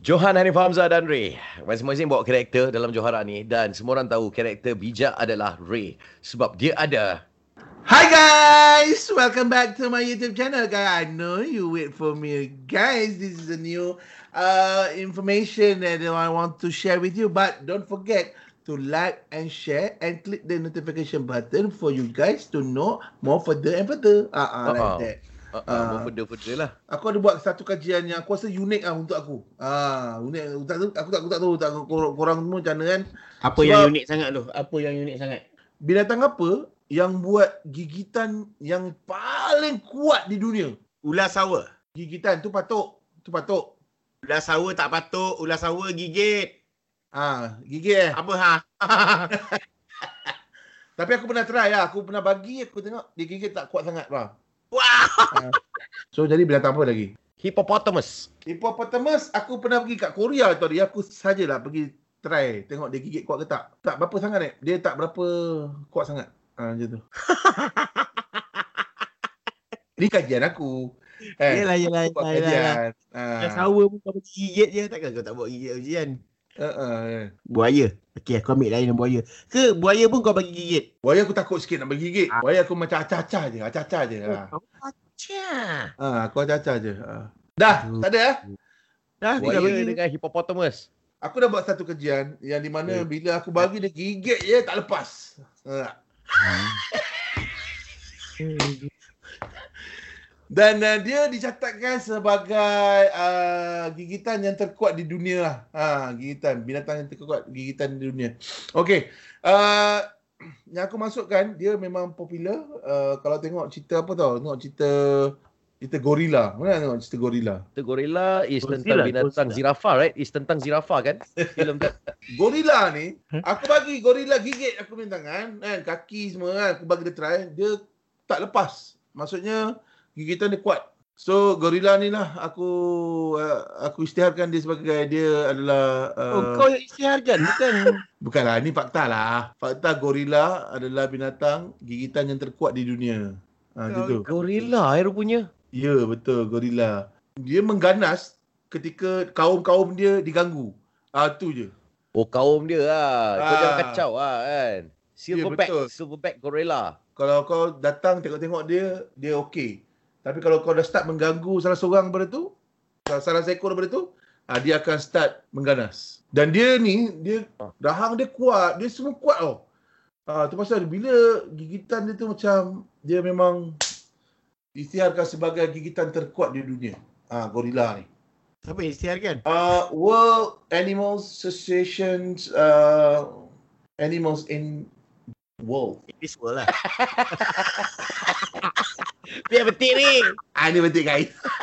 Johan Hanif Hamzah dan Ray. Masing-masing bawa karakter dalam Johara ni dan semua orang tahu karakter bijak adalah Ray sebab dia ada Hi guys, welcome back to my YouTube channel. Guys, I know you wait for me, guys. This is a new uh, information that I want to share with you. But don't forget to like and share and click the notification button for you guys to know more further and further. Ah, uh, uh, like that. Uh, uh, uh, further-further lah. Aku ada buat satu kajian yang aku rasa unik lah untuk aku. Ah, unik. Tak, aku tak aku tak tahu tak korang, korang semua macam mana kan. Apa Sebab yang unik sangat tu? Apa yang unik sangat? Binatang apa yang buat gigitan yang paling kuat di dunia? Ular sawa. Gigitan tu patuk. Tu patuk. Ular sawa tak patuk. Ular sawa gigit. Ah, gigit eh. Apa ha? Tapi aku pernah try lah. Aku pernah bagi aku tengok dia gigit tak kuat sangat lah. Wow. So jadi binatang apa lagi? Hippopotamus. Hippopotamus aku pernah pergi kat Korea tadi. Aku sajalah pergi try tengok dia gigit kuat ke tak. Tak berapa sangat eh. Dia tak berapa kuat sangat. Ha, macam tu. Ni kajian aku. Eh, yelah, yelah, yelah, yelah. Ha. Ular sawa pun kau pergi gigit je. Takkan kau tak buat gigit ujian? Uh, uh, Buaya. Okey, aku ambil lain buaya. Ke buaya pun kau bagi gigit? Buaya aku takut sikit nak bagi gigit. Buaya aku macam acah-acah je. Acah-acah je. Ha. Oh, Acah. ha aku acah-acah je. Ha. Dah, tak ada eh? Dah, Buaya bagi. dengan hippopotamus. Aku dah buat satu kajian yang di mana bila aku bagi dia gigit je tak lepas. Ha. Dan uh, dia dicatatkan sebagai uh, gigitan yang terkuat di dunia lah. Ha, gigitan. Binatang yang terkuat gigitan di dunia. Okey. Uh, yang aku masukkan, dia memang popular. Uh, kalau tengok cerita apa tau? Tengok cerita cerita gorila. Mana tengok cerita gorila? The gorilla is Godzilla, tentang binatang Godzilla. zirafah, right? Is tentang zirafah kan? Filem tu. Gorila ni, aku bagi gorila gigit aku punya tangan, kan, kaki semua kan, aku bagi dia try, dia tak lepas. Maksudnya gigitan dia kuat. So gorila ni lah aku uh, aku isytiharkan dia sebagai dia adalah uh, Oh, kau yang isytiharkan bukan? bukanlah ni fakta lah. Fakta gorila adalah binatang gigitan yang terkuat di dunia. Ha, Kau- gitu. Gorilla eh rupanya. Ya, betul gorila. Dia mengganas ketika kaum-kaum dia diganggu. Ah tu je. Oh kaum dia lah. Kau Ah. jangan kacau lah kan. Silverback, betul. silverback gorilla. Kalau kau datang tengok-tengok dia, dia okey. Tapi kalau kau dah start mengganggu salah seorang daripada tu, salah, seekor daripada tu, ah, dia akan start mengganas. Dan dia ni, dia Ah. rahang dia kuat, dia semua kuat tau. Ah, tu pasal bila gigitan dia tu macam dia memang isytiharkan sebagai gigitan terkuat di dunia. Ah, gorila ni. Siapa yang isytiharkan? Uh, World Animals Association uh, Animals in World. This world lah. Biar betul ni. Ah, ni betul guys.